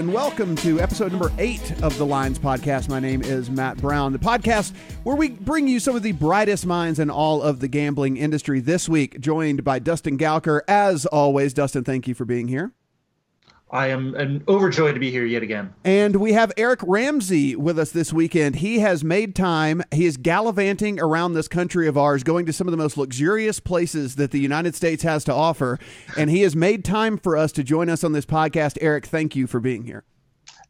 and welcome to episode number eight of the Lines Podcast. My name is Matt Brown, the podcast where we bring you some of the brightest minds in all of the gambling industry. This week, joined by Dustin Gouker. As always, Dustin, thank you for being here. I am, am overjoyed to be here yet again. And we have Eric Ramsey with us this weekend. He has made time. He is gallivanting around this country of ours, going to some of the most luxurious places that the United States has to offer. And he has made time for us to join us on this podcast. Eric, thank you for being here.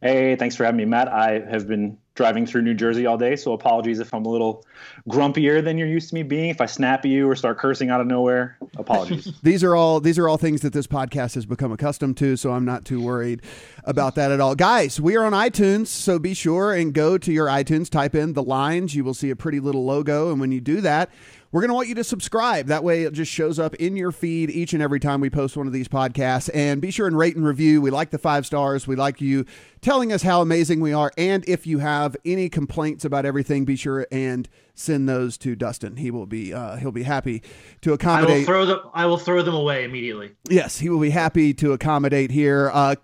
Hey, thanks for having me, Matt. I have been driving through New Jersey all day, so apologies if I'm a little grumpier than you're used to me being. If I snap at you or start cursing out of nowhere, apologies. these are all these are all things that this podcast has become accustomed to, so I'm not too worried about that at all. Guys, we are on iTunes, so be sure and go to your iTunes, type in the lines, you will see a pretty little logo, and when you do that, we're going to want you to subscribe. That way, it just shows up in your feed each and every time we post one of these podcasts. And be sure and rate and review. We like the five stars. We like you telling us how amazing we are. And if you have any complaints about everything, be sure and send those to Dustin. He will be uh, he'll be happy to accommodate. I will throw them. I will throw them away immediately. Yes, he will be happy to accommodate here. Uh,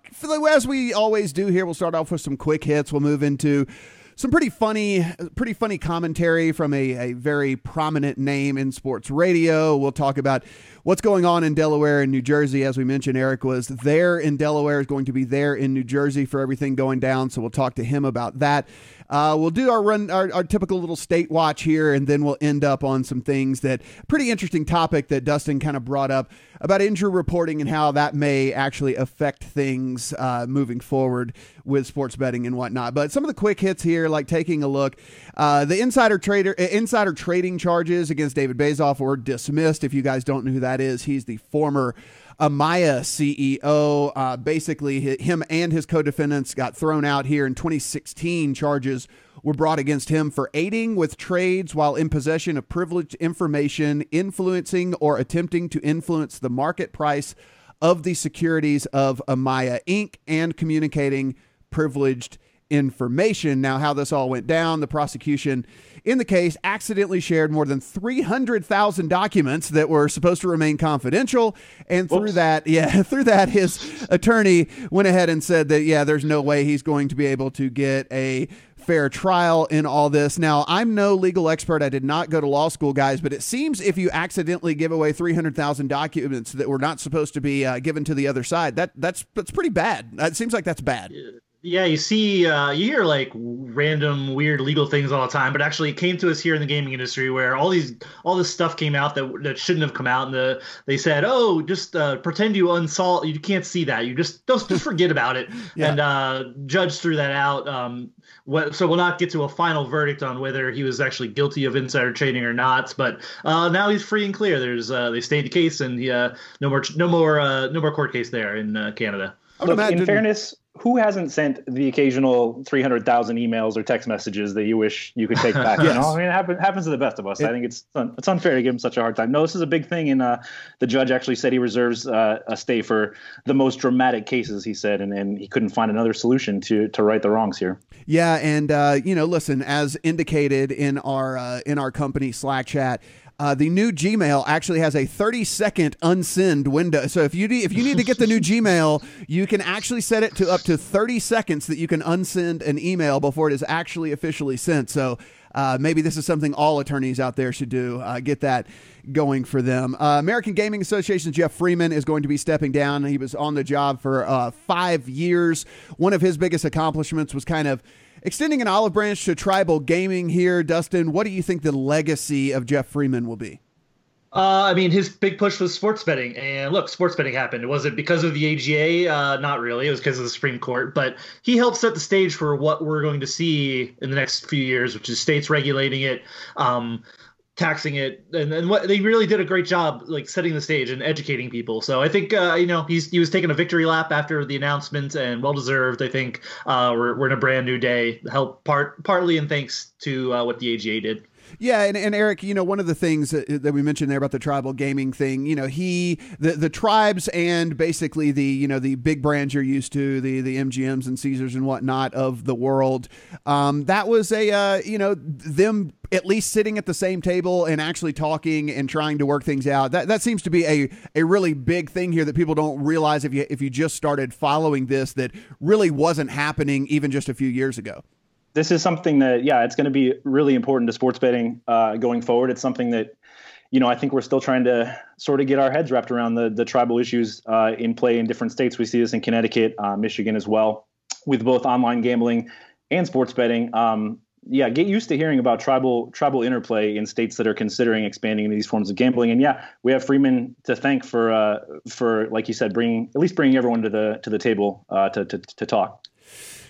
as we always do here, we'll start off with some quick hits. We'll move into some pretty funny, pretty funny commentary from a, a very prominent name in sports radio. We'll talk about what's going on in Delaware and New Jersey. As we mentioned, Eric was there in Delaware, is going to be there in New Jersey for everything going down. So we'll talk to him about that. Uh, we'll do our run, our, our, typical little state watch here, and then we'll end up on some things that pretty interesting topic that Dustin kind of brought up about injury reporting and how that may actually affect things uh, moving forward with sports betting and whatnot. But some of the quick hits here, like taking a look, uh, the insider trader, uh, insider trading charges against David Baazov were dismissed. If you guys don't know who that is, he's the former Amaya CEO. Uh, basically, him and his co defendants got thrown out here in 2016. Charges were brought against him for aiding with trades while in possession of privileged information, influencing or attempting to influence the market price of the securities of Amaya Inc., and communicating privileged information. Now, how this all went down, the prosecution in the case accidentally shared more than 300,000 documents that were supposed to remain confidential. And through Oops. that, yeah, through that, his attorney went ahead and said that, yeah, there's no way he's going to be able to get a fair trial in all this. Now, I'm no legal expert. I did not go to law school, guys, but it seems if you accidentally give away 300,000 documents that were not supposed to be uh, given to the other side, that that's that's pretty bad. It seems like that's bad. Yeah, you see, uh, you hear like random weird legal things all the time, but actually, it came to us here in the gaming industry where all these all this stuff came out that that shouldn't have come out, and the, they said, "Oh, just uh, pretend you unsolved, you can't see that, you just just, just forget about it." yeah. And uh, judge threw that out. Um, what, so we'll not get to a final verdict on whether he was actually guilty of insider trading or not, but uh, now he's free and clear. There's uh, they stayed the case, and uh, no more no more uh, no more court case there in uh, Canada. Look, in fairness, who hasn't sent the occasional 300,000 emails or text messages that you wish you could take back? yes. You know? I mean, it happens, happens to the best of us. It, I think it's it's unfair to give him such a hard time. No, this is a big thing. And uh, the judge actually said he reserves uh, a stay for the most dramatic cases, he said, and, and he couldn't find another solution to to right the wrongs here. Yeah. And, uh, you know, listen, as indicated in our, uh, in our company Slack chat, uh, the new Gmail actually has a 30 second unsend window. So if you need, if you need to get the new Gmail, you can actually set it to up to 30 seconds that you can unsend an email before it is actually officially sent. So uh, maybe this is something all attorneys out there should do. Uh, get that going for them. Uh, American Gaming Association's Geoff Freeman is going to be stepping down. He was on the job for uh, five years. One of his biggest accomplishments was kind of Extending an olive branch to tribal gaming here, Dustin, what do you think the legacy of Geoff Freeman will be? Uh, I mean, his big push was sports betting, and look, sports betting happened. Was it because of the AGA? Uh, not really. It was because of the Supreme Court. But he helped set the stage for what we're going to see in the next few years, which is states regulating it. Um, taxing it and, and what they really did a great job like setting the stage and educating people. So i think uh, you know he's he was taking a victory lap after the announcement and well deserved i think. Uh, we're, we're in a brand new day. Help part partly and thanks to uh, what the aga did Yeah, and, and Eric, you know, one of the things that, that, we mentioned there about the tribal gaming thing, you know, he the the tribes and basically the you know the big brands you're used to, the the MGMs and Caesars and whatnot of the world. Um, that was a uh, you know them at least sitting at the same table and actually talking and trying to work things out. That that seems to be a a really big thing here that people don't realize if you if you just started following this that really wasn't happening even just a few years ago. This is something that yeah, it's going to be really important to sports betting uh, going forward. It's something that you know I think we're still trying to sort of get our heads wrapped around the the tribal issues uh, in play in different states. We see this in Connecticut, uh, Michigan as well, with both online gambling and sports betting. Um, yeah, get used to hearing about tribal tribal interplay in states that are considering expanding these forms of gambling. And yeah, we have Freeman to thank for uh, for like you said, bringing at least bringing everyone to the to the table uh, to, to to talk.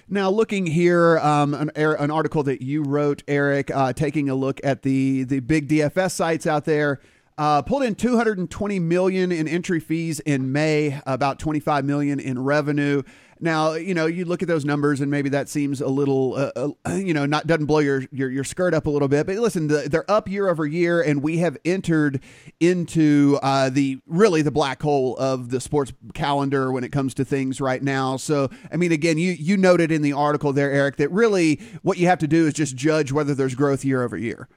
Now, looking here, um, an, an, article that you wrote, Eric, uh, taking a look at the the big DFS sites out there. Uh, pulled in 220 million in entry fees in May, about 25 million in revenue. Now, you know, you look at those numbers and maybe that seems a little, uh, uh, you know, not doesn't blow your, your, your skirt up a little bit. But listen, the, they're up year over year, and we have entered into uh, the really the black hole of the sports calendar when it comes to things right now. So, I mean, again, you you noted in the article there, Eric, that really what you have to do is just judge whether there's growth year over year.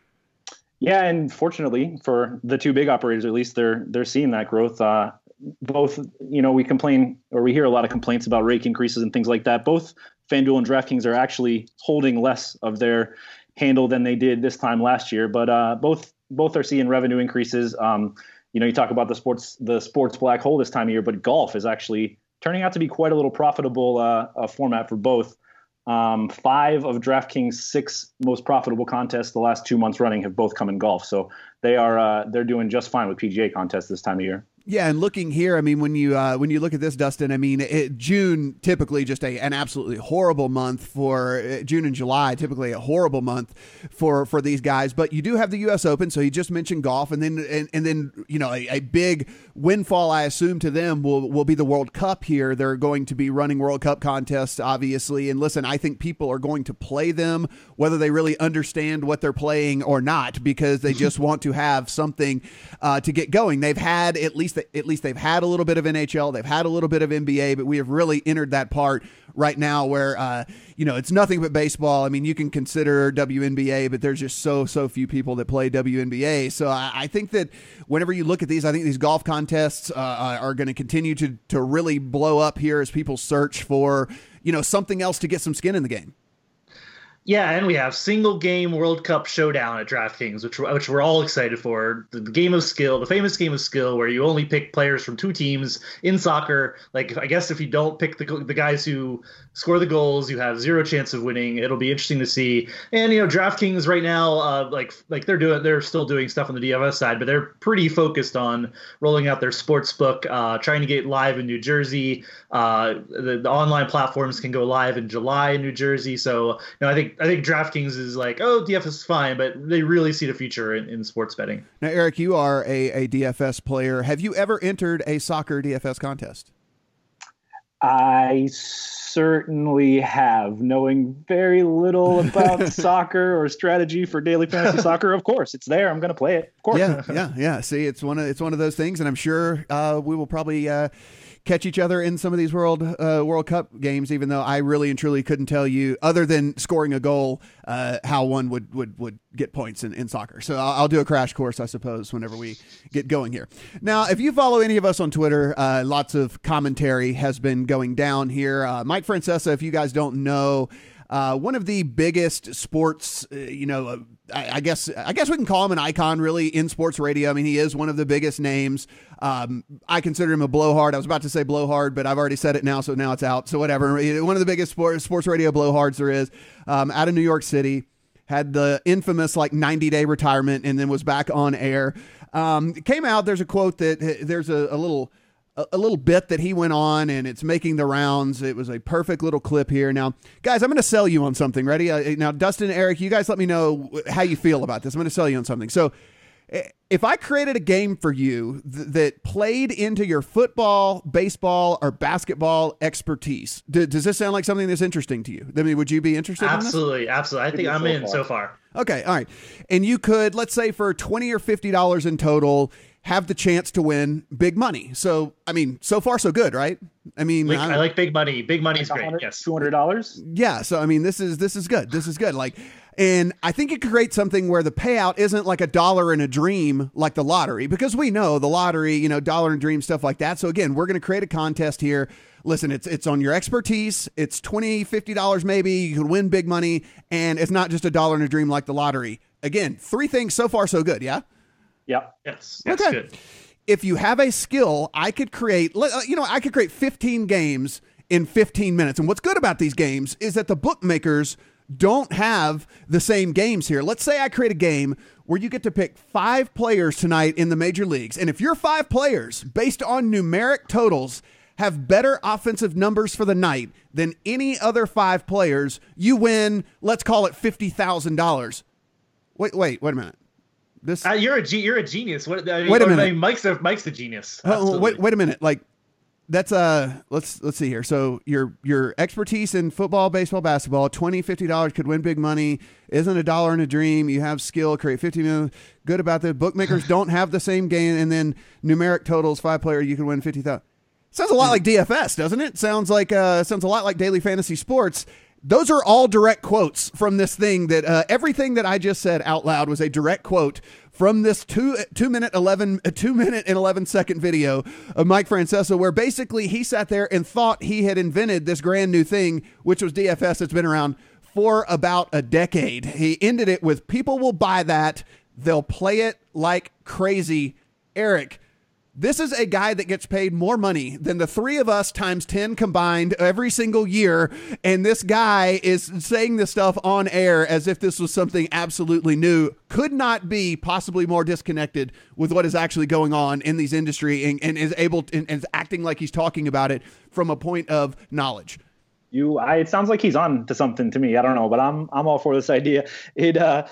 Yeah, and fortunately for the two big operators, at least they're they're seeing that growth. Uh, both, you know, we complain or we hear a lot of complaints about rake increases and things like that. Both FanDuel and DraftKings are actually holding less of their handle than they did this time last year, but uh, both both are seeing revenue increases. Um, you know, you talk about the sports the sports black hole this time of year, but golf is actually turning out to be quite a little profitable uh, format for both. Um, five of DraftKings' six most profitable contests the last two months running have both come in golf. So they are uh, they're doing just fine with PGA contests this time of year. Yeah, and looking here, I mean, when you uh, when you look at this, Dustin, I mean, it, June typically just a an absolutely horrible month for uh, June and July, typically a horrible month for for these guys. But you do have the U.S. Open, so you just mentioned golf, and then and, and then you know a, a big windfall, I assume, to them will will be the World Cup here. They're going to be running World Cup contests, obviously, and listen, I think people are going to play them whether they really understand what they're playing or not, because they just want to have something uh, to get going. They've had at least at least they've had a little bit of NHL, they've had a little bit of NBA, but we have really entered that part right now where uh, you know it's nothing but baseball. I mean, you can consider WNBA, but there's just so so few people that play WNBA. So I, I think that whenever you look at these, I think these golf contests uh, uh are going to continue to to really blow up here as people search for you know something else to get some skin in the game. Yeah, and we have single game World Cup showdown at DraftKings, which which we're all excited for. The, game of skill, the famous game of skill, where you only pick players from two teams in soccer. Like, I guess if you don't pick the the guys who score the goals, you have zero chance of winning. It'll be interesting to see. And you know, DraftKings right now, uh, like like they're doing, they're still doing stuff on the DFS side, but they're pretty focused on rolling out their sports book, uh, trying to get live in New Jersey. Uh, the, the online platforms can go live in July in New Jersey. So you know, I think I think DraftKings is like, oh, DFS is fine, but they really see the future in, in sports betting. Now, Eric, you are a, a DFS player. Have you ever entered a soccer DFS contest? I certainly have, knowing very little about soccer or strategy for daily fantasy soccer. Of course, it's there. I'm going to play it. Of course. Yeah, yeah, yeah. See, it's one of it's one of those things, and I'm sure uh, we will probably. Uh, catch each other in some of these World uh, World Cup games. Even though I really and truly couldn't tell you, other than scoring a goal, uh, how one would would would get points in, in soccer. So I'll, I'll, do a crash course, I suppose, whenever we get going here. Now, if you follow any of us on Twitter, uh, lots of commentary has been going down here. Uh, Mike Francesa, if you guys don't know. Uh, one of the biggest sports, uh, you know, uh, I, I, guess I guess we can call him an icon, really, in sports radio. I mean, he is one of the biggest names. Um, I consider him a blowhard. I was about to say blowhard, but I've already said it now, so now it's out. So whatever. One of the biggest sports sports radio blowhards there is, um, out of New York City. Had the infamous like 90 day retirement and then was back on air. Um, came out. There's a quote that there's a, a little a, little bit that he went on, and it's making the rounds. It was a perfect little clip here. Now, guys, I'm going to sell you on something. Ready? Uh, now, Dustin, Eric, you guys let me know how you feel about this. I'm going to sell you on something. So, if I created a game for you th- that played into your football, baseball, or basketball expertise, d- does this sound like something that's interesting to you? I mean, would you be interested? Absolutely, in absolutely. I think I'm so in far. so far. Okay, all right. And you could, let's say, for twenty or fifty dollars in total, have the chance to win big money. So, I mean, so far so good, right? I mean, like, I, I, like big money. Big money is great. Yes, two hundred dollars. Yeah. So, I mean, this is this is good. This is good. Like, and I think it could create something where the payout isn't like a dollar in a dream like the lottery, because we know the lottery, you know, dollar and dream stuff like that. So again, we're going to create a contest here. Listen, it's it's on your expertise. It's 20 $50 maybe. You can win big money. And it's not just a dollar in a dream like the lottery. Again, three things so far so good. Yeah. Yeah. Yes. That's okay. good. If you have a skill, I could create, uh, you know, I could create 15 games in 15 minutes. And what's good about these games is that the bookmakers don't have the same games here. Let's say I create a game where you get to pick five players tonight in the major leagues. And if your five players, based on numeric totals, have better offensive numbers for the night than any other five players, you win, let's call it $50,000. Wait, wait, wait a minute. This uh, you're a you're a genius. What, I mean, wait a minute. I mean, Mike's a Mike's a genius. Oh, wait, wait a minute. Like that's uh let's let's see here. So your your expertise in football baseball basketball 20 50 dollars could win big money. Isn't a dollar in a dream. You have skill create 50 million. Good about the bookmakers don't have the same game and then numeric totals five player you can win 50000 sounds a lot like dfs doesn't it? Sounds like uh sounds a lot like daily fantasy sports those are all direct quotes from this thing that uh, everything that I just said out loud was a direct quote from this two two minute eleven two minute and eleven second video of Mike Francesa, where basically he sat there and thought he had invented this grand new thing, which was DFS that's been around for about a decade. He ended it with people will buy that, they'll play it like crazy. Eric, this is a guy that gets paid more money than the three of us times 10 combined every single year. And this guy is saying this stuff on air as if this was something absolutely new. Could not be possibly more disconnected with what is actually going on in these industry and, and is able to, and is acting like he's talking about it from a point of knowledge you I, it sounds like he's on to something to me i don't know but i'm i'm all for this idea it uh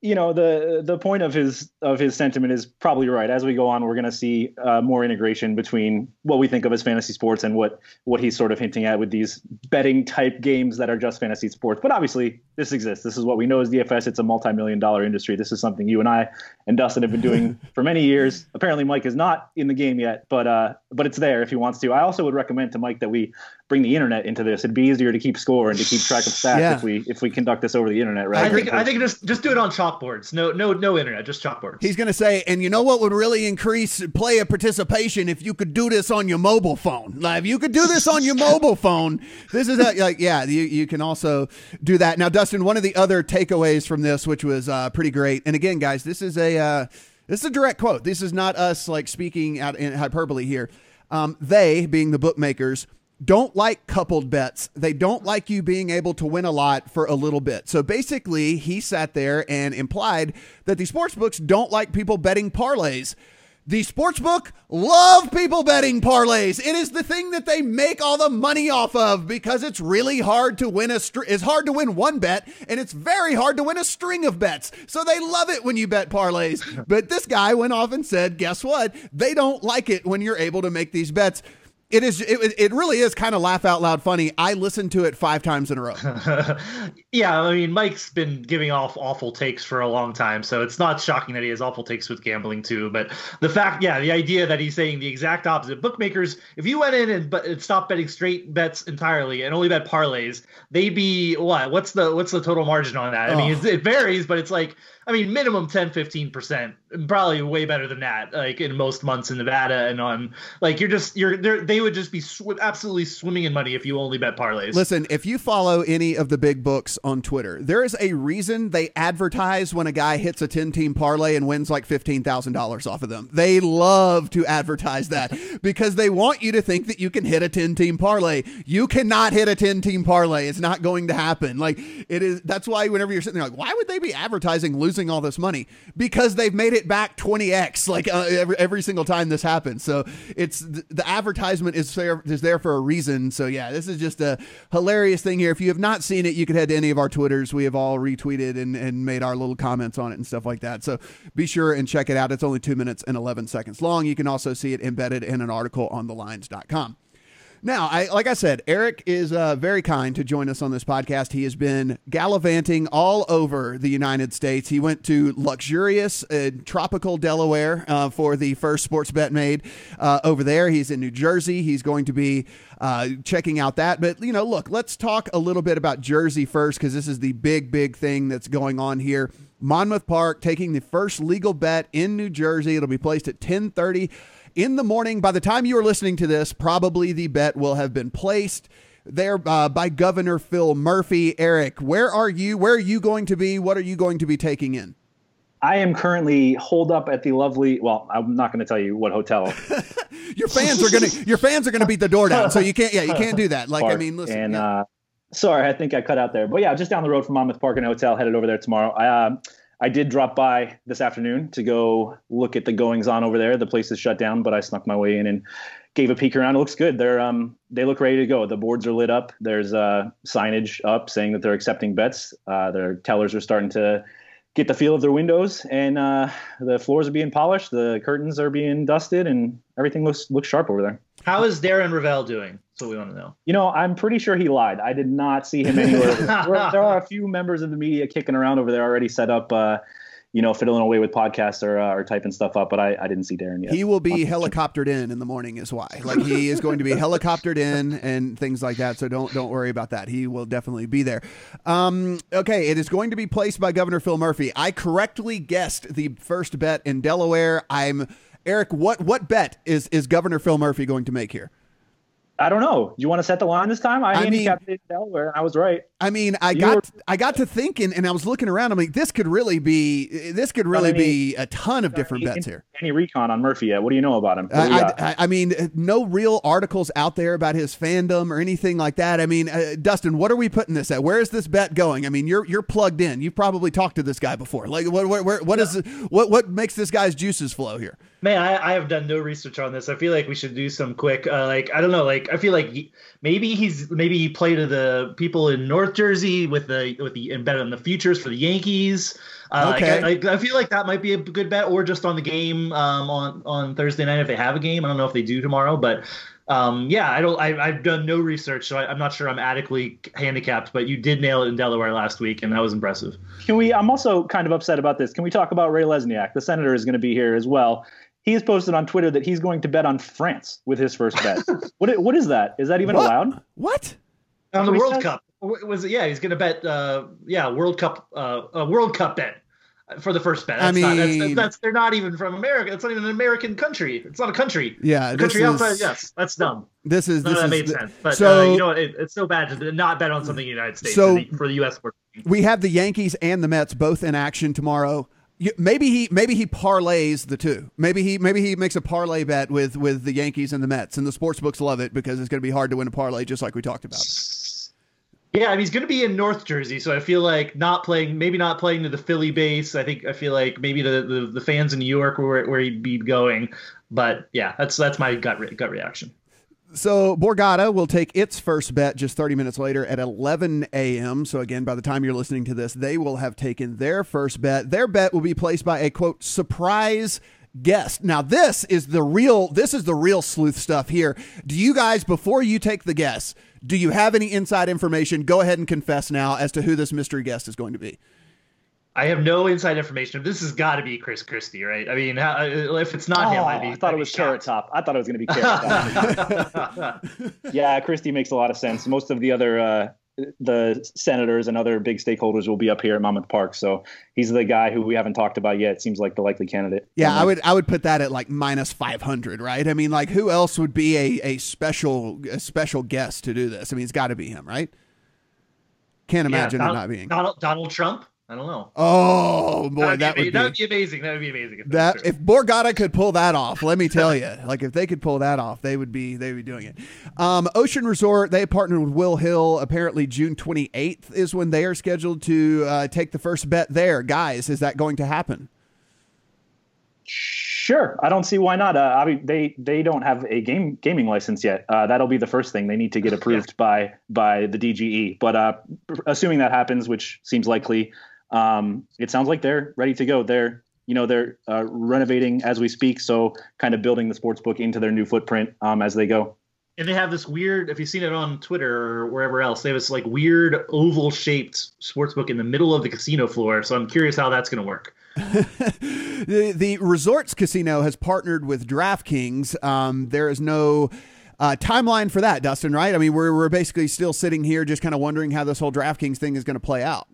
you know the the point of his of his sentiment is probably right. As we go on, we're going to see uh, more integration between what we think of as fantasy sports and what what he's sort of hinting at with these betting type games that are just fantasy sports. But obviously, this exists. This is what we know as DFS. It's a multi million dollar industry. This is something you and I and Dustin have been doing for many years. Apparently, Mike is not in the game yet, but uh, but it's there if he wants to. I also would recommend to Mike that we bring the internet into this. It'd be easier to keep score and to keep track of stats yeah. if we if we conduct this over the internet, right? I think I think just just do it on chalkboards. No no no internet, just chalkboards. He's gonna say, and you know what would really increase player participation if you could do this on your mobile phone. Like if you could do this on your mobile phone, this is a, like yeah, you you can also do that. Now, Dustin, one of the other takeaways from this, which was uh, pretty great, and again, guys, this is a uh, this is a direct quote. This is not us like speaking out in hyperbole here. Um, they, being the bookmakers, don't like coupled bets. They don't like you being able to win a lot for a little bit. So basically, he sat there and implied that the sports books don't like people betting parlays. The sportsbook love people betting parlays. It is the thing that they make all the money off of because it's really hard to win a str- it's hard to win one bet and it's very hard to win a string of bets. So they love it when you bet parlays. But this guy went off and said, "Guess what? They don't like it when you're able to make these bets." It is. It, it really is kind of laugh out loud funny. I listened to it five times in a row. yeah, I mean, Mike's been giving off awful takes for a long time, so it's not shocking that he has awful takes with gambling too. But the fact, yeah, the idea that he's saying the exact opposite. Bookmakers, if you went in and, and stopped betting straight bets entirely and only bet parlays, they'd be what? What's the what's the total margin on that? I mean, oh. it varies, but it's like I mean, minimum 10, 15%, probably way better than that, like in most months in Nevada and on, like, you're just, you're, they would just be sw- absolutely swimming in money if you only bet parlays. Listen, if you follow any of the big books on Twitter, there is a reason they advertise when a guy hits a 10 team parlay and wins like $15,000 off of them. They love to advertise that because they want you to think that you can hit a 10 team parlay. You cannot hit a 10 team parlay. It's not going to happen. Like, it is, that's why whenever you're sitting there, like, why would they be advertising losing? Losing all this money because they've made it back 20x like uh, every, every single time this happens. So it's the advertisement is there is there for a reason. So yeah, this is just a hilarious thing here. If you have not seen it, you could head to any of our Twitters. We have all retweeted and, and made our little comments on it and stuff like that. So be sure and check it out. It's only two minutes and 11 seconds long. You can also see it embedded in an article on thelines.com. Now, I, like I said, Eric is uh, very kind to join us on this podcast. He has been gallivanting all over the United States. He went to luxurious, uh, tropical Delaware uh, for the first sports bet made uh, over there. He's in New Jersey. He's going to be uh, checking out that. But, you know, look, let's talk a little bit about Jersey first because this is the big, big thing that's going on here. Monmouth Park taking the first legal bet in New Jersey. It'll be placed at 1030 in the morning. By the time you are listening to this, probably the bet will have been placed there uh, by Governor Phil Murphy. Eric, where are you? Where are you going to be? What are you going to be taking in? I am currently holed up at the lovely. Well, I'm not going to tell you what hotel. your fans are going to. Your fans are going to beat the door down. So you can't. Yeah, you can't do that. Like Park. I mean, listen. And yeah. uh, sorry, I think I cut out there. But yeah, just down the road from Monmouth Park and Hotel. Headed over there tomorrow. I, uh, I did drop by this afternoon to go look at the goings on over there. The place is shut down, but I snuck my way in and gave a peek around. It looks good. They're um they look ready to go. The boards are lit up. There's uh, signage up saying that they're accepting bets. Uh, their tellers are starting to get the feel of their windows, and uh, the floors are being polished. The curtains are being dusted, and everything looks looks sharp over there. How is Darren Rovell doing? That's what we want to know. You know, I'm pretty sure he lied. I did not see him anywhere. there are a few members of the media kicking around over there already set up. Uh, you know, fiddling away with podcasts or, uh, or typing stuff up, but I, I didn't see Darren yet. He will be helicoptered in in the morning, is why. Like he is going to be helicoptered in and things like that. So don't don't worry about that. He will definitely be there. Um, okay, it is going to be placed by Governor Phil Murphy. I correctly guessed the first bet in Delaware. I'm Eric. What what bet is is Governor Phil Murphy going to make here? I don't know. Do you want to set the line this time? I, I handicapped mean, Delaware, and I was right. I mean, I you got were, I got to thinking, and I was looking around. I'm like, this could really be this could really any, be a ton of different any, bets here. Any recon on Murphy yet? What do you know about him? I, I, I, mean, no real articles out there about his fandom or anything like that. I mean, uh, Dustin, what are we putting this at? Where is this bet going? I mean, you're you're plugged in. You've probably talked to this guy before. Like, what what where, what yeah. is what what makes this guy's juices flow here? Man, I, I, have done no research on this. I feel like we should do some quick, uh, like I don't know, like I feel like he, maybe he's maybe he played to the people in North Jersey with the with the embedded in the futures for the Yankees. Uh, okay. Like, I, I, feel like that might be a good bet, or just on the game um, on on Thursday night if they have a game. I don't know if they do tomorrow, but um, yeah, I don't. I, have done no research, so I, am not sure I'm adequately handicapped. But you did nail it in Delaware last week, and that was impressive. Can we? I'm also kind of upset about this. Can we talk about Ray Lesniak? The senator is going to be here as well he has posted on Twitter that he's going to bet on France with his first bet. what what is that? Is that even what? allowed? What? On the World Cup. Was it, yeah, he's going to bet uh, yeah, World Cup uh, a World Cup bet for the first bet. That's I mean, not, that's, that's, they're not even from America. It's not even an American country. It's not a country. Yeah, a country is, outside. Yes, that's dumb. This is None this that is, made sense. But so, uh, you know, it, it's so bad to not bet on something in the United States so for, the, for the U.S. Sport. We have the Yankees and the Mets both in action tomorrow maybe he maybe he parlays the two. Maybe he maybe he makes a parlay bet with with the Yankees and the Mets, and the sports books love it because it's going to be hard to win a parlay, just like we talked about. Yeah, I mean, he's going to be in North Jersey, so I feel like not playing, maybe not playing to the Philly base. I think I feel like maybe the the, the fans in New York where where he'd be going. But yeah, that's that's my gut re- gut reaction. So Borgata will take its first bet just 30 minutes later at 11 a.m. So again, by the time you're listening to this, they will have taken their first bet. Their bet will be placed by a quote surprise guest. Now this is the real this is the real sleuth stuff here. Do you guys before you take the guess, do you have any inside information? Go ahead and confess now as to who this mystery guest is going to be. I have no inside information. This has got to be Chris Christie, right? I mean, how, if it's not oh, him, I'd be, I thought I'd it was Carrot Top. I thought it was going to be Carrot Top. yeah, Christie makes a lot of sense. Most of the other uh, the senators and other big stakeholders will be up here at Monmouth Park, so he's the guy who we haven't talked about yet. Seems like the likely candidate. Yeah, I would I would put that at like minus five hundred, right? I mean, like who else would be a a special a special guest to do this? I mean, it's got to be him, right? Can't imagine yeah, Donald, it not being Donald, Donald Trump. I don't know. Oh boy, That'd that be, would be, that'd be amazing. That would be amazing. If that if Borgata could pull that off, let me tell you, like if they could pull that off, they would be they would be doing it. Um, Ocean Resort they partnered with Will Hill. Apparently, June twenty eighth is when they are scheduled to uh, take the first bet there. Guys, is that going to happen? Sure, I don't see why not. Uh, I mean, they they don't have a game gaming license yet. Uh, that'll be the first thing they need to get approved by by the DGE. But uh, assuming that happens, which seems likely, um, it sounds like they're ready to go. They're you know they're uh, renovating as we speak, so kind of building the sports book into their new footprint um, as they go. and they have this weird. If you've seen it on Twitter or wherever else, they have this like weird oval shaped sports book in the middle of the casino floor. So I'm curious how that's going to work. the, the Resorts Casino has partnered with DraftKings. Um, there is no uh, timeline for that, Dustin. Right? I mean, we're we're basically still sitting here, just kind of wondering how this whole DraftKings thing is going to play out.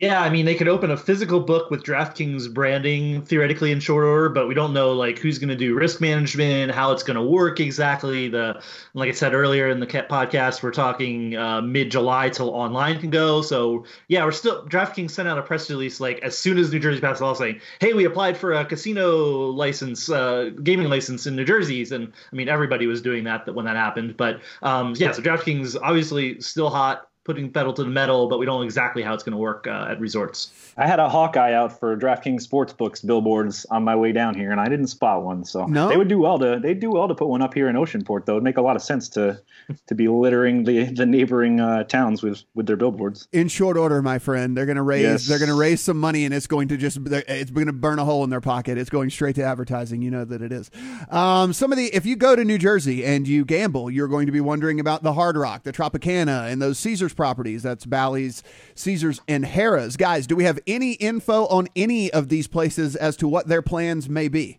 Yeah, I mean, they could open a physical book with DraftKings branding theoretically in short order, but we don't know like who's going to do risk management, how it's going to work exactly. The like I said earlier in the podcast, we're talking uh, mid July till online can go. So yeah, we're still DraftKings sent out a press release like as soon as New Jersey passed the law saying, "Hey, we applied for a casino license, uh, gaming license in New Jersey's," and I mean everybody was doing that when that happened. But um, yeah, so DraftKings obviously still hot putting pedal to the metal, but we don't know exactly how it's going to work uh, at resorts. I had a Hawkeye out for DraftKings Sportsbooks billboards on my way down here, and I didn't spot one. So No? they would do well to they do well to put one up here in Oceanport, though. It'd make a lot of sense to to be littering the the neighboring uh, towns with with their billboards. In short order, my friend, they're going to raise Yes. they're going to raise some money, and it's going to just it's going to burn a hole in their pocket. It's going straight to advertising. You know that it is. Um, some of the if you go to New Jersey and you gamble, you're going to be wondering about the Hard Rock, the Tropicana, and those Caesars properties. That's Bally's, Caesars, and Harrah's. Guys, do we have any info on any of these places as to what their plans may be?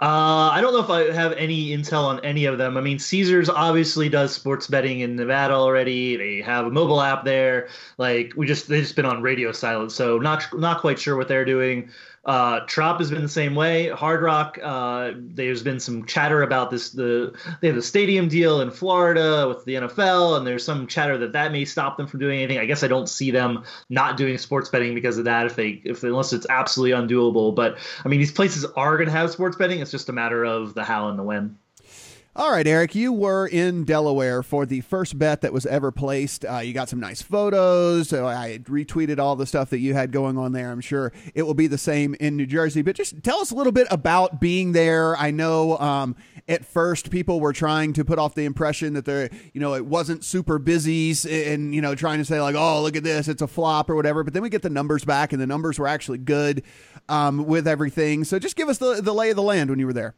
Uh, I don't know if I have any intel on any of them. I mean, Caesars obviously does sports betting in Nevada already. They have a mobile app there. Like we just they've just been on radio silence, so not not quite sure what they're doing. Uh, Trop has been the same way. Hard Rock, uh, there's been some chatter about this. The they have the stadium deal in Florida with the NFL, and there's some chatter that that may stop them from doing anything. I guess I don't see them not doing sports betting because of that. If they, if unless it's absolutely undoable. But I mean, these places are going to have sports betting. It's just a matter of the how and the when. All right, Eric, you were in Delaware for the first bet that was ever placed. Uh, you got some nice photos. So I retweeted all the stuff that you had going on there. I'm sure it will be the same in New Jersey. But just tell us a little bit about being there. I know um, at first people were trying to put off the impression that there, you know, it wasn't super busy and you know trying to say like, oh, look at this, it's a flop or whatever. But then we get the numbers back, and the numbers were actually good um, with everything. So just give us the the lay of the land when you were there.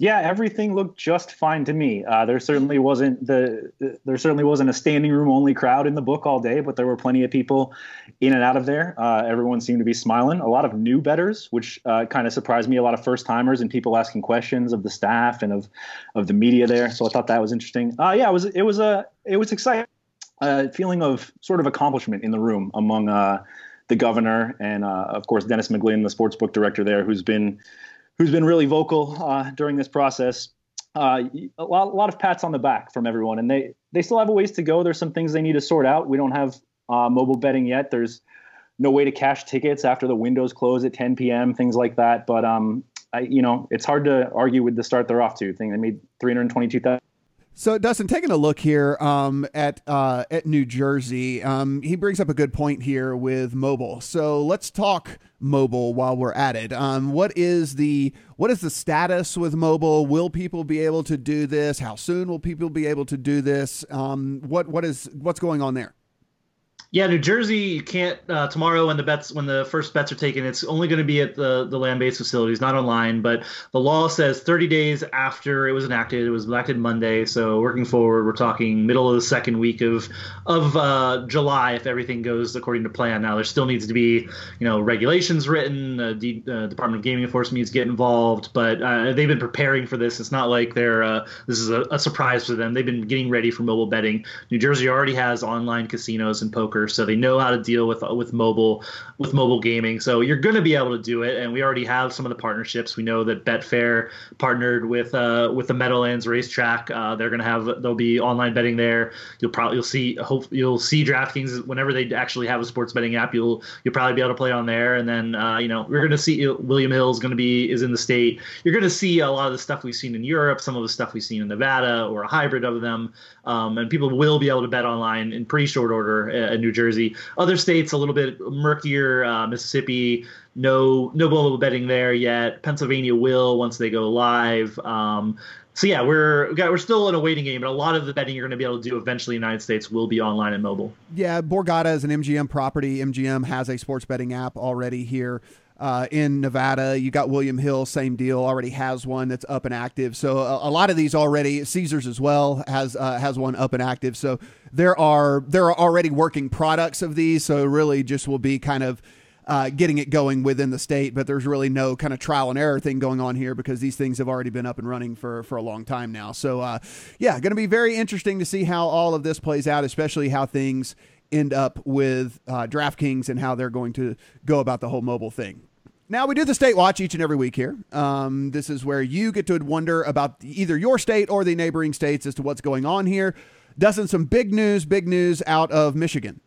Yeah, everything looked just fine to me. Uh, there certainly wasn't the there certainly wasn't a standing room only crowd in the book all day, but there were plenty of people in and out of there. Uh, everyone seemed to be smiling. A lot of new betters, which uh, kind of surprised me. A lot of first timers and people asking questions of the staff and of of the media there. So I thought that was interesting. Uh, yeah, it was it was a it was exciting. Uh, feeling of sort of accomplishment in the room among uh, the governor and of course Denis McGlynn, the sportsbook director there, who's been who's been really vocal uh, during this process. Uh, a, lot, a lot of pats on the back from everyone, and they they still have a ways to go. There's some things they need to sort out. We don't have uh, mobile betting yet. There's no way to cash tickets after the windows close at 10 p.m. Things like that. But um, I, you know, it's hard to argue with the start they're off to. Thing they made 322,000. So, Dustin, taking a look here um, at uh, at New Jersey, um, he brings up a good point here with mobile. So let's talk mobile while we're at it. Um, what is the what is the status with mobile? Will people be able to do this? How soon will people be able to do this? Um, what what is what's going on there? Yeah, New Jersey, you can't uh, tomorrow when the bets when the first bets are taken. It's only going to be at the the land based facilities, not online. But the law says 30 days after it was enacted. It was enacted Monday, so working forward, we're talking middle of the second week of of uh, July if everything goes according to plan. Now there still needs to be you know regulations written. The uh, Department of Gaming Enforcement needs to get involved, but uh, they've been preparing for this. It's not like they're uh, this is a, a surprise for them. They've been getting ready for mobile betting. New Jersey already has online casinos and poker developers, so they know how to deal with with mobile with mobile gaming. So you're going to be able to do it, and we already have some of the partnerships. We know that Betfair partnered with uh, with the Meadowlands racetrack. Uh, they're going to have there'll be online betting there. You'll probably you'll see hope you'll see DraftKings whenever they actually have a sports betting app. You'll you'll probably be able to play on there, and then uh, you know we're going to see William Hill is going to be is in the state. You're going to see a lot of the stuff we've seen in Europe, some of the stuff we've seen in Nevada, or a hybrid of them. Um, and people will be able to bet online in pretty short order in New Jersey. Other states a little bit murkier. Uh, Mississippi, no no mobile betting there yet. Pennsylvania will once they go live. Um, so yeah, we're we're still in a waiting game, but a lot of the betting you're going to be able to do eventually in the United States will be online and mobile. Yeah, Borgata is an MGM property. MGM has a sports betting app already here uh, in Nevada. You got William Hill, same deal, already has one that's up and active. So a, a lot of these already, Caesars as well has uh, has one up and active. So there are there are already working products of these. So really, just will be kind of. Uh, getting it going within the state, but there's really no kind of trial and error thing going on here because these things have already been up and running for for a long time now. So, uh, yeah, going to be very interesting to see how all of this plays out, especially how things end up with uh, DraftKings and how they're going to go about the whole mobile thing. Now, we do the state watch each and every week here. Um, this is where you get to wonder about either your state or the neighboring states as to what's going on here. Dustin, some big news, big news out of Michigan.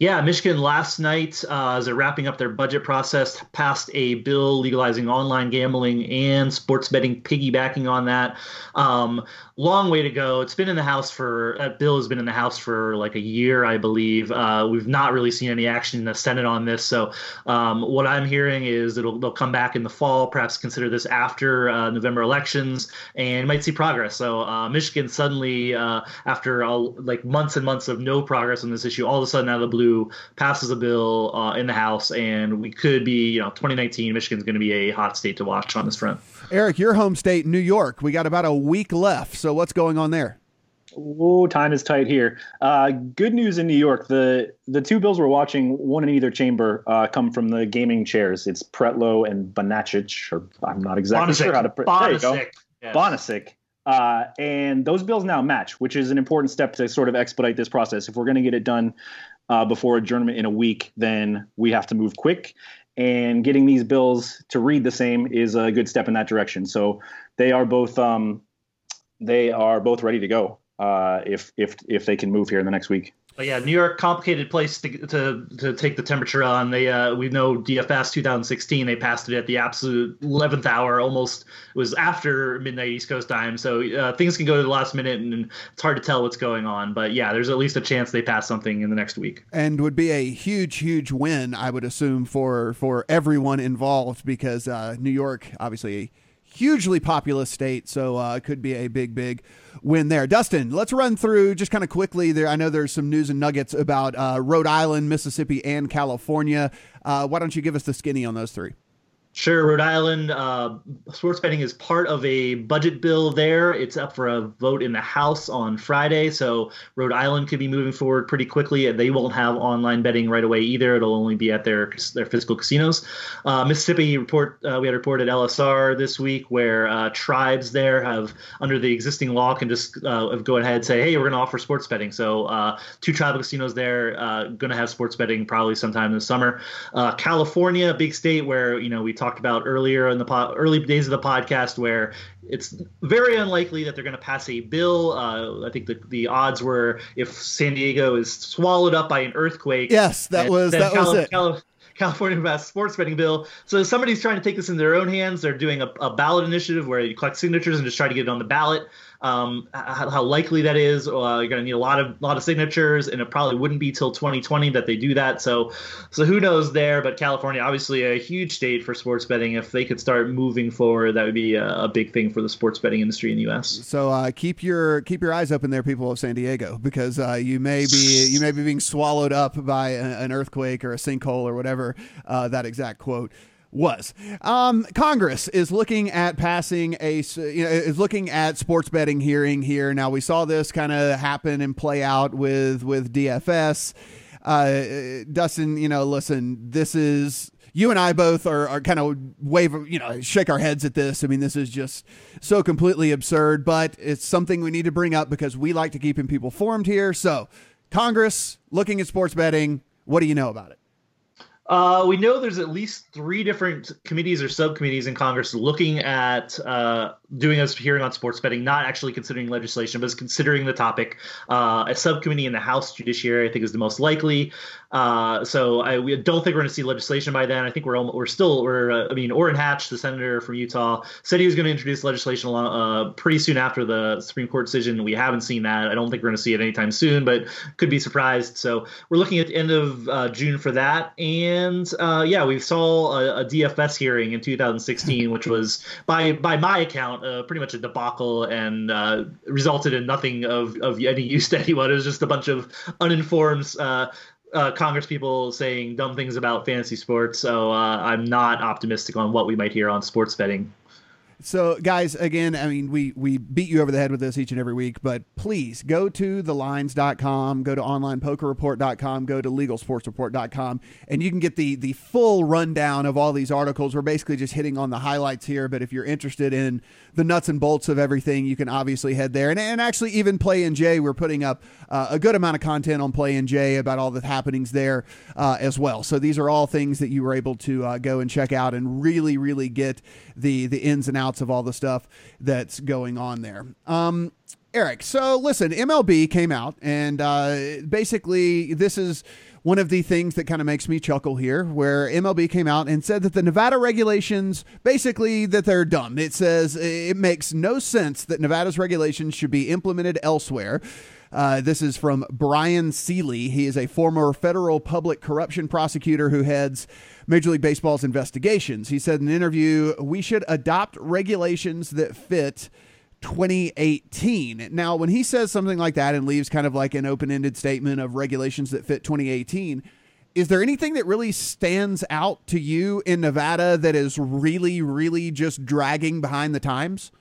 Yeah, Michigan last night, uh, as they're wrapping up their budget process, passed a bill legalizing online gambling and sports betting, piggybacking on that. Um, long way to go. It's been in the House for that bill has been in the House for like a year, I believe. Uh, we've not really seen any action in the Senate on this. So um, what I'm hearing is it'll they'll come back in the fall, perhaps consider this after uh, November elections, and might see progress. So uh, Michigan suddenly, uh, after all, like months and months of no progress on this issue, all of a sudden out of the blue passes a bill uh, in the House, and we could be, you know, 2019 Michigan's going to be a hot state to watch on this front. Eric, your home state, New York. We got about a week left. So what's going on there? Oh, time is tight here. Uh, good news in New York. The the two bills we're watching, one in either chamber, uh, come from the gaming chairs. It's Pretlow and Bonacic, or I'm not exactly Bonacic. sure how to. Pre- there you go. Yes. Bonacic. Uh, and those bills now match, which is an important step to sort of expedite this process. If we're going to get it done uh, before adjournment in a week, then we have to move quick and getting these bills to read the same is a good step in that direction. So they are both um, they are both ready to go uh, if if if they can move here in the next week. But yeah, New York, complicated place to to, to take the temperature on. They uh, we know DFS 2016 they passed it at the absolute 11th hour, almost it was after midnight East Coast time. So uh, things can go to the last minute, and it's hard to tell what's going on. But yeah, there's at least a chance they pass something in the next week. And would be a huge, huge win, I would assume for for everyone involved because uh, New York, obviously hugely populous state, so uh, it could be a big, big win there. Dustin, let's run through just kind of quickly. There, I know there's some news and nuggets about uh, Rhode Island, Mississippi, and California. Uh, why don't you give us the skinny on those three? Sure, Rhode Island uh, sports betting is part of a budget bill there. It's up for a vote in the House on Friday, so Rhode Island could be moving forward pretty quickly. They won't have online betting right away either. It'll only be at their their physical casinos. Uh, Mississippi report uh, we had reported LSR this week where uh, tribes there have under the existing law can just uh, go ahead and say, hey, we're going to offer sports betting. So uh, two tribal casinos there going to have sports betting probably sometime this summer. California, a big state where you know we talked talked about earlier in the po- early days of the podcast, where it's very unlikely that they're going to pass a bill. Uh, I think the, the odds were if San Diego is swallowed up by an earthquake. Yes, that was that Cali- was it. Cali- California passed sports betting bill. So somebody's trying to take this in their own hands. They're doing a, a ballot initiative where you collect signatures and just try to get it on the ballot um, how, how, likely that is. Uh, you're going to need a lot of lot of signatures, and it probably wouldn't be till 2020 that they do that. So, so who knows there? But California, obviously a huge state for sports betting. If they could start moving forward, that would be a, a big thing for the sports betting industry in the U.S. So uh, keep your keep your eyes open there, people of San Diego, because uh, you may be you may be being swallowed up by an earthquake or a sinkhole or whatever uh, that exact quote was. Um, Congress is looking at passing a you know, is looking at sports betting hearing here. Now we saw this kind of happen and play out with with DFS. Uh, Dustin, you know, listen, this is you and I both are, are kind of wave, you know, shake our heads at this. I mean, this is just so completely absurd, but it's something we need to bring up because we like to keep people formed here. So Congress looking at sports betting. What do you know about it? Uh, we know there's at least three different committees or subcommittees in Congress looking at uh, doing a hearing on sports betting, not actually considering legislation, but is considering the topic. Uh, a subcommittee in the House Judiciary, I think, is the most likely. Uh, so I we don't think we're going to see legislation by then. I think we're we're still we're uh, I mean Orrin Hatch, the senator from Utah, said he was going to introduce legislation uh, pretty soon after the Supreme Court decision. We haven't seen that. I don't think we're going to see it anytime soon, but could be surprised. So we're looking at the end of uh, June for that. And uh, yeah, we saw a, a, DFS hearing in 2016, which was by by my account uh, pretty much a debacle and uh, resulted in nothing of of any use to anyone. It was just a bunch of uninformed uh, Congress people saying dumb things about fantasy sports, so uh, I'm not optimistic on what we might hear on sports betting. So, guys, again, I mean, we, we beat you over the head with this each and every week, but please go to thelines.com, go to onlinepokerreport.com, go to legalsportsreport.com, and you can get the, the full rundown of all these articles. We're basically just hitting on the highlights here, but if you're interested in the nuts and bolts of everything, you can obviously head there. And, and actually, even PlayNJ, we're putting up uh, a good amount of content on PlayNJ about all the happenings there uh, as well. So, these are all things that you were able to uh, go and check out and really, really get the, the ins and outs outs of all the stuff that's going on there. Um, Eric, so listen, MLB came out, and uh, basically, this is one of the things that kind of makes me chuckle here, where MLB came out and said that the Nevada regulations, basically, that they're dumb. It says it makes no sense that Nevada's regulations should be implemented elsewhere. Uh, this is from Bryan Seeley. He is a former federal public corruption prosecutor who heads Major League Baseball's investigations. He said in an interview, We should adopt regulations that fit 2018. Now, when he says something like that and leaves kind of like an open ended statement of regulations that fit 2018, is there anything that really stands out to you in Nevada that is really, really just dragging behind the times?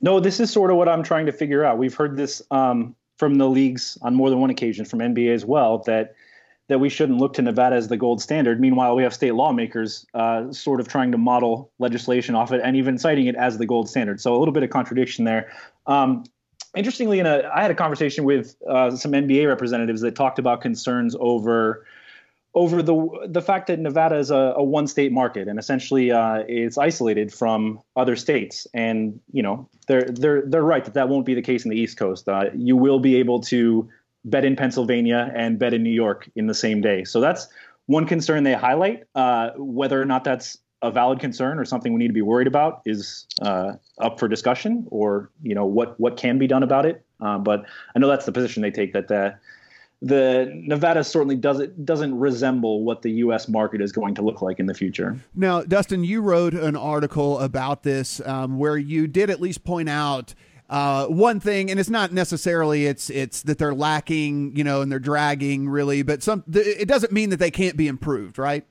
No, this is sort of what I'm trying to figure out. We've heard this um, from the leagues on more than one occasion, from NBA as well, that that we shouldn't look to Nevada as the gold standard. Meanwhile, we have state lawmakers uh, sort of trying to model legislation off it and even citing it as the gold standard. So a little bit of contradiction there. Um, interestingly, in a, I had a conversation with uh, some NBA representatives that talked about concerns over over the the fact that Nevada is a, a one state market and essentially uh, it's isolated from other states. And you know they're they're they're right that that won't be the case in the East Coast. Uh, you will be able to bet in Pennsylvania and bet in New York in the same day. So that's one concern they highlight. Uh, whether or not that's a valid concern or something we need to be worried about is uh, up for discussion, or you know what what can be done about it. Uh, but I know that's the position they take that the the Nevada certainly doesn't doesn't resemble what the U.S. market is going to look like in the future. Now, Dustin, you wrote an article about this um, where you did at least point out uh, one thing, and it's not necessarily it's it's that they're lacking, you know, and they're dragging really, but some it doesn't mean that they can't be improved, right?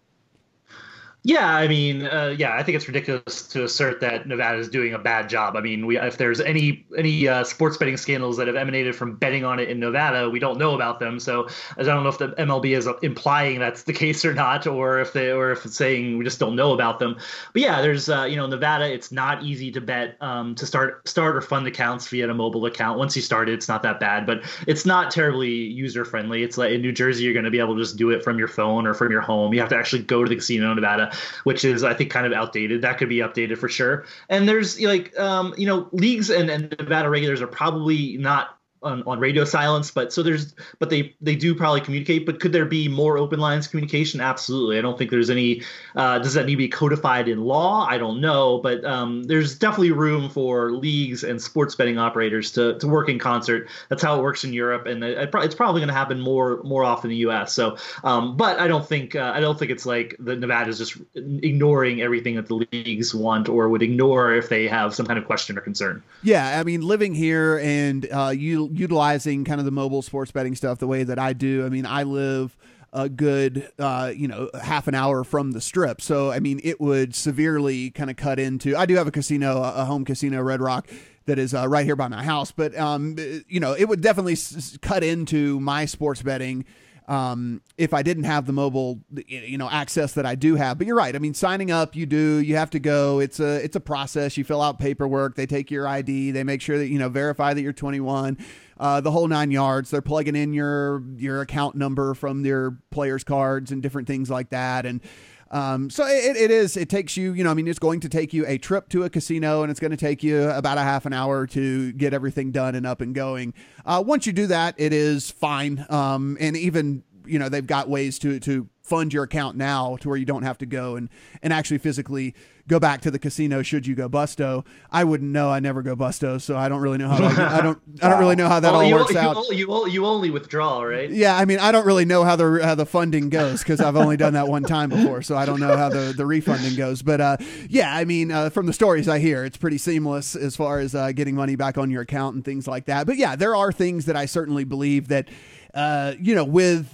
Yeah, I mean, uh, yeah, I think it's ridiculous to assert that Nevada is doing a bad job. I mean, we, if there's any any uh, sports betting scandals that have emanated from betting on it in Nevada, we don't know about them. So I don't know if the MLB is implying that's the case or not, or if they or if it's saying we just don't know about them. But yeah, there's uh, you know Nevada. It's not easy to bet um, to start start or fund accounts via a mobile account. Once you start it, it's not that bad, but it's not terribly user friendly. It's like in New Jersey, you're going to be able to just do it from your phone or from your home. You have to actually go to the casino in Nevada which is I think kind of outdated. That could be updated for sure. And there's like um, you know leagues and, and Nevada regulators are probably not on, on radio silence but so there's but they they do probably communicate but could there be more open lines communication? Absolutely. I don't think there's any uh, does that need to be codified in law? I don't know but um, there's definitely room for leagues and sports betting operators to, to work in concert. That's how it works in europe and it, it's probably going to happen more more often in the us so um, but i don't think uh, i don't think it's like the nevada is just ignoring everything that the leagues want or would ignore if they have some kind of question or concern. Yeah i mean living here and uh, you utilizing kind of the mobile sports betting stuff the way that I do. I mean, I live a good uh, you know half an hour from the strip so i mean it would severely kind of cut into i do have a casino a home casino red rock that is uh, right here by my house but um, you know it would definitely s- cut into my sports betting um, if I didn't have the mobile, you know, access that I do have. But you're right. I mean, signing up, you do. You have to go. It's a it's a process. You fill out paperwork. They take your ID. They make sure that you know verify that you're 21. Uh, the whole nine yards. They're plugging in your your account number from their players' cards and different things like that. And um, so it, it is. It takes you. You know, I mean, it's going to take you a trip to a casino, and it's going to take you about a half an hour to get everything done and up and going. Uh, once you do that, it is fine. Um, and even you know they've got ways to to fund your account now to where you don't have to go and and actually physically go back to the casino should you go busto. I wouldn't know. I never go busto, so I don't really know how that, I don't I don't really know how that all you, works you, out. You, you only withdraw, right? Yeah, I mean, I don't really know how the how the funding goes because I've only done that one time before, so I don't know how the the refunding goes. But uh, yeah, I mean, uh, from the stories I hear, it's pretty seamless as far as uh, getting money back on your account and things like that. But yeah, there are things that I certainly believe that uh, you know, with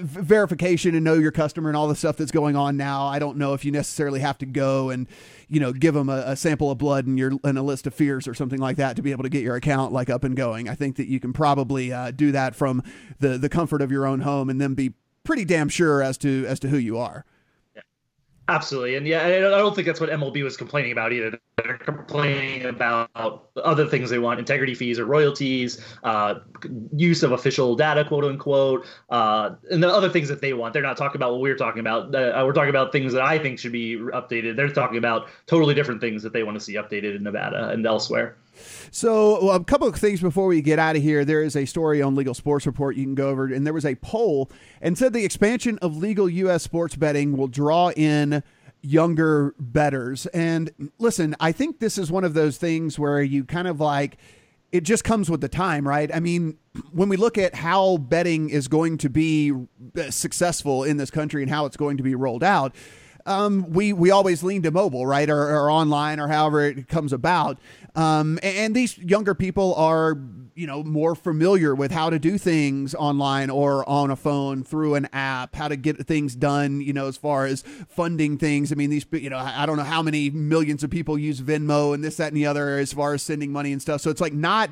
verification and know your customer and all the stuff that's going on now, I don't know if you necessarily have to go and, you know, give them a, a, sample of blood and your and a list of fears or something like that to be able to get your account like up and going. I think that you can probably uh, do that from the the comfort of your own home and then be pretty damn sure as to as to who you are. Absolutely, and yeah, I don't think that's what MLB was complaining about either. They're complaining about other things they want: integrity fees or royalties, uh, use of official data, quote unquote, uh, and the other things that they want. They're not talking about what we're talking about. Uh, we're talking about things that I think should be updated. They're talking about totally different things that they want to see updated in Nevada and elsewhere. So, well, a couple of things before we get out of here. There is a story on Legal Sports Report you can go over, and there was a poll and said the expansion of legal U.S. sports betting will draw in younger betters. And listen, I think this is one of those things where you kind of like it just comes with the time, right? I mean, when we look at how betting is going to be successful in this country and how it's going to be rolled out, um, we we always lean to mobile, right, or, or online, or however it comes about. Um, and these younger people are, you know, more familiar with how to do things online or on a phone through an app, how to get things done, you know, as far as funding things. I mean, these, you know, I don't know how many millions of people use Venmo and this, that, and the other as far as sending money and stuff. So it's like not,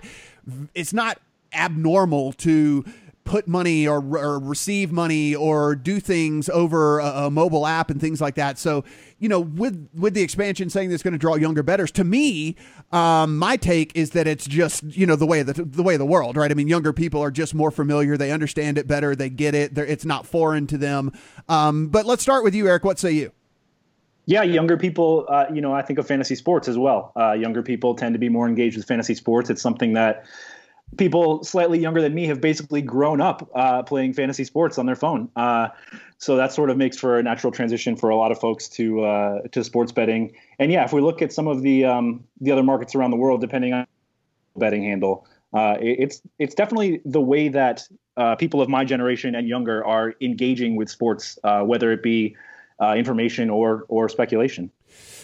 it's not abnormal to put money or, or receive money or do things over a, a, mobile app and things like that. So, you know, with with the expansion saying that's going to draw younger betters, to me, um, my take is that it's just you know the way the the way of the world, right? I mean, younger people are just more familiar, they understand it better, they get it, They're, it's not foreign to them. Um, but let's start with you, Eric. What say you? Yeah, younger people, uh, you know, I think of fantasy sports as well. Uh, younger people tend to be more engaged with fantasy sports. It's something that people slightly younger than me have basically grown up uh, playing fantasy sports on their phone. Uh, so that sort of makes for a natural transition for a lot of folks to uh, to sports betting. And yeah, if we look at some of the um, the other markets around the world, depending on betting handle, uh, it's it's definitely the way that uh, people of my generation and younger are engaging with sports, uh, whether it be information or or speculation.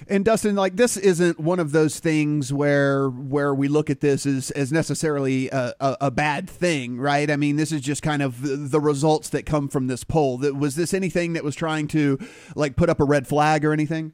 And Dustin, like this isn't one of those things where where we look at this as as necessarily a, a, a, bad thing, right? I mean, this is just kind of the results that come from this poll. That was this anything that was trying to like put up a red flag or anything?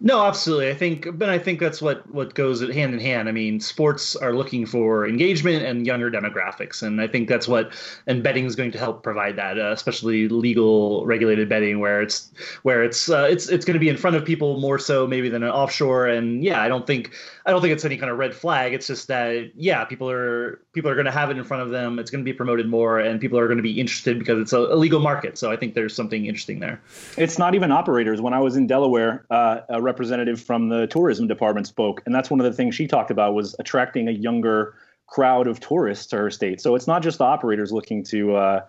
No, absolutely. I think, but I think that's what what goes hand in hand. I mean, sports are looking for engagement and younger demographics, and I think that's what and betting is going to help provide that, uh, especially legal regulated betting, where it's where it's uh, it's it's going to be in front of people more so maybe than an offshore. And yeah, I don't think I don't think it's any kind of red flag. It's just that yeah, people are people are going to have it in front of them. It's going to be promoted more, and people are going to be interested because it's a, a legal market. So I think there's something interesting there. It's not even operators. When I was in Delaware. Uh, representative from the tourism department spoke, and that's one of the things she talked about was attracting a younger crowd of tourists to her state. So it's not just the operators looking to uh,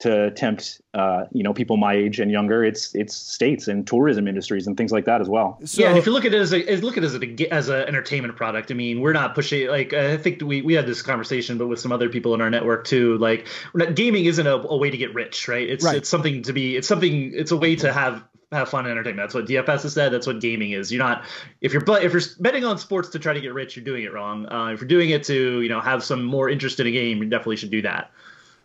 to tempt uh, you know people my age and younger. It's it's states and tourism industries and things like that as well. So, yeah, and if you look at it as a look at it as a as an entertainment product, I mean, we're not pushing like I think we we had this conversation, but with some other people in our network too. Like, not, gaming isn't a, a, way to get rich, right? It's right. it's something to be. It's something. It's a way to have have fun and entertainment. That's what DFS has said. That's what gaming is. You're not if you're if you're betting on sports to try to get rich, you're doing it wrong. Uh, if you're doing it to you know have some more interest in a game, you definitely should do that.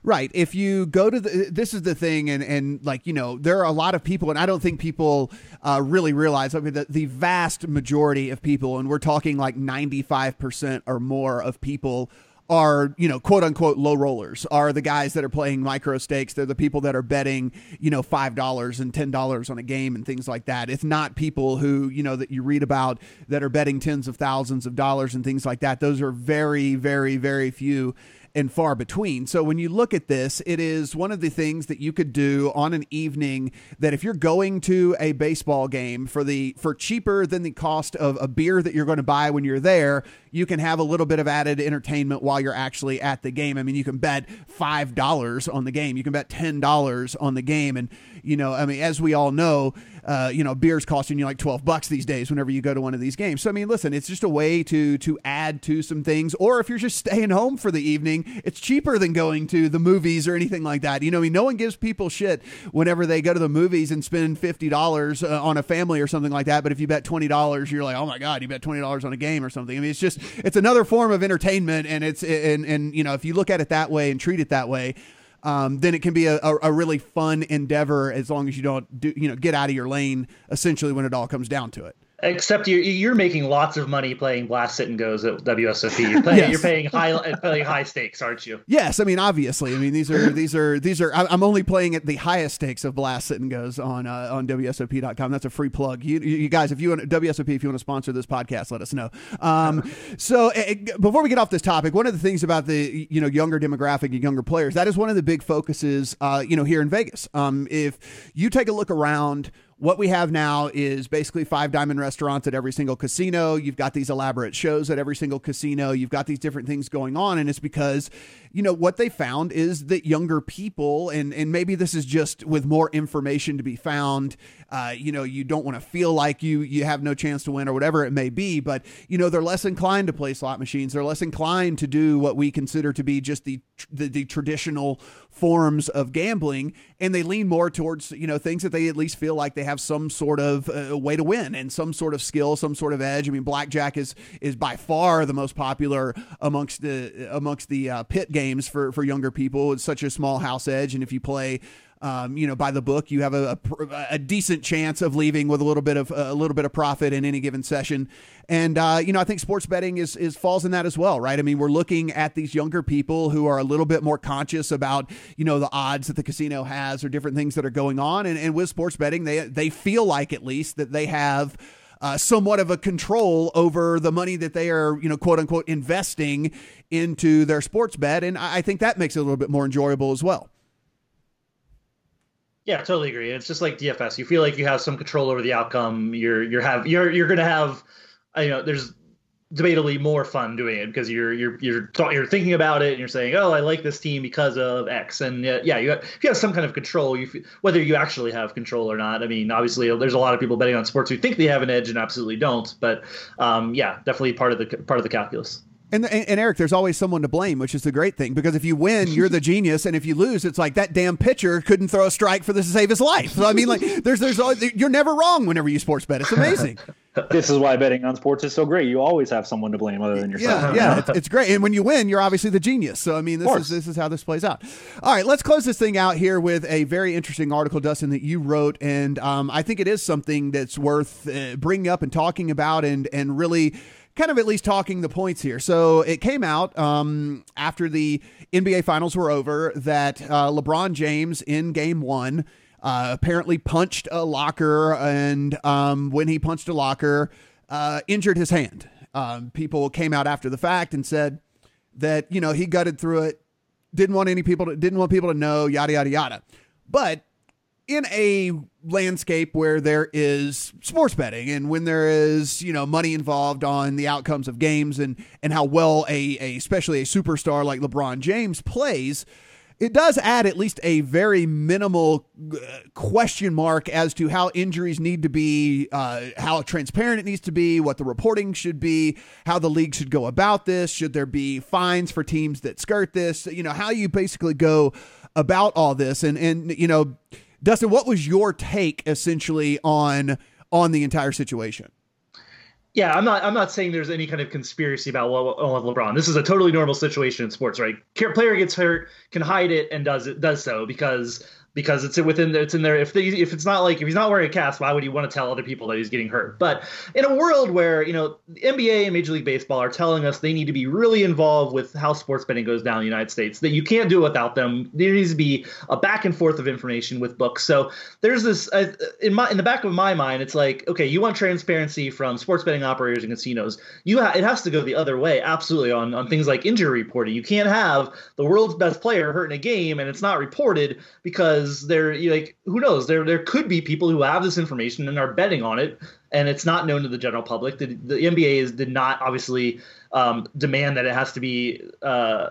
Right. If you go to the, this is the thing, and and like you know, there are a lot of people, and I don't think people uh, really realize. I mean, the, the vast majority of people, and we're talking like ninety five percent or more of people are you know quote unquote low rollers are the guys that are playing micro stakes. They're the people that are betting you know five dollars and ten dollars on a game and things like that. It's not people who you know that you read about that are betting tens of thousands of dollars and things like that those are very very very few and far between. So when you look at this, it is one of the things that you could do on an evening that if you're going to a baseball game for the for cheaper than the cost of a beer that you're going to buy when you're there, you can have a little bit of added entertainment while you're actually at the game. I mean, you can bet $5 on the game. You can bet $10 on the game and you know, I mean, as we all know, uh, you know, beer's costing you like 12 bucks these days whenever you go to one of these games. So I mean, listen, it's just a way to to add to some things or if you're just staying home for the evening, it's cheaper than going to the movies or anything like that. You know, I mean, no one gives people shit whenever they go to the movies and spend $50 uh, on a family or something like that, but if you bet $20, you're like, "Oh my god, you bet $20 on a game or something." I mean, it's just it's another form of entertainment and it's and and you know, if you look at it that way and treat it that way, um, then it can be a, a, a, really fun endeavor as long as you don't do you know get out of your lane essentially when it all comes down to it. Except you're you're making lots of money playing blast sit and goes at WSOP. You're playing yes. you're paying high playing high stakes, aren't you? Yes, I mean obviously. I mean these are these are these are. I'm only playing at the highest stakes of blast sit and goes on uh, on WSOP.com. That's a free plug. You, you guys, if you want WSOP, if you want to sponsor this podcast, let us know. Um, so uh, before we get off this topic, one of the things about the you know younger demographic and younger players that is one of the big focuses uh, you know here in Vegas. Um, if you take a look around what we have now is basically five diamond restaurants at every single casino. You've got these elaborate shows at every single casino. You've got these different things going on. And it's because, you know, what they found is that younger people, and, and maybe this is just with more information to be found, uh, you know, you don't want to feel like you you have no chance to win or whatever it may be, but, you know, they're less inclined to play slot machines. They're less inclined to do what we consider to be just the, the, the traditional forms of gambling. And they lean more towards, you know, things that they at least feel like they have some sort of uh, way to win and some sort of skill, some sort of edge. I mean, blackjack is is by far the most popular amongst the amongst the uh, pit games for for younger people. It's such a small house edge, and if you play um, you know, by the book, you have a, a, a, decent chance of leaving with a little bit of a little bit of profit in any given session. And uh, you know, I think sports betting is is falls in that as well, right? I mean, we're looking at these younger people who are a little bit more conscious about you know the odds that the casino has or different things that are going on, and, and with sports betting, they they feel like at least that they have. Uh, somewhat of a control over the money that they are, you know, quote unquote, investing into their sports bet, and I think that makes it a little bit more enjoyable as well. Yeah, totally agree. It's just like DFS. You feel like you have some control over the outcome. You're you're have you're you're to have, you know, there's debatably more fun doing it because you're you're you're you're thinking about it and you're saying, oh, I like this team because of X, and uh, yeah, you have, if you have some kind of control, you whether you actually have control or not. I mean, obviously, there's a lot of people betting on sports who think they have an edge and absolutely don't, but um, yeah, definitely part of the part of the calculus. And, and, Eric, there's always someone to blame, which is the great thing because if you win, you're the genius, and if you lose, it's like that damn pitcher couldn't throw a strike for this to save his life. So I mean, like, there's there's always, you're never wrong whenever you sports bet. It's amazing. this is why betting on sports is so great. You always have someone to blame other than yourself. Yeah, yeah, it's, great. And when you win, you're obviously the genius. So I mean, this is this is how this plays out. All right, let's close this thing out here with a very interesting article, Dustin, that you wrote, and um, I think it is something that's worth uh, bringing up and talking about, and and really kind of at least talking the points here. So it came out um, after the NBA Finals were over that uh, LeBron James in Game One uh, apparently punched a locker, and um, when he punched a locker, uh, injured his hand. Um, people came out after the fact and said that you know he gutted through it, didn't want any people to didn't want people to know, yada yada yada. But in a landscape where there is sports betting and when there is you know money involved on the outcomes of games and and how well a, a especially a superstar like LeBron James plays it does add at least a very minimal uh, question mark as to how injuries need to be, uh, how transparent it needs to be, what the reporting should be, how the league should go about this. Should there be fines for teams that skirt this? You know, how you basically go about all this. And, and you know, Dustin, what was your take essentially on on the entire situation? Yeah, I'm not. I'm not saying there's any kind of conspiracy about what with LeBron. This is a totally normal situation in sports, right? Player gets hurt, can hide it, and does it does so because because it's within it's in there. If they, if it's not like if he's not wearing a cast, why would he want to tell other people that he's getting hurt? But in a world where you know the NBA and Major League Baseball are telling us they need to be really involved with how sports betting goes down in the United States, that you can't do it without them. There needs to be a back and forth of information with books. So there's this uh, in my in the back of my mind, it's like okay, you want transparency from sports betting operators and casinos. You ha- it has to go the other way, absolutely on on things like injury reporting. You can't have the world's best player hurt in a game and it's not reported because because there like who knows? There there could be people who have this information and are betting on it and it's not known to the general public. The, the nba is did not obviously um, demand that it has to be uh,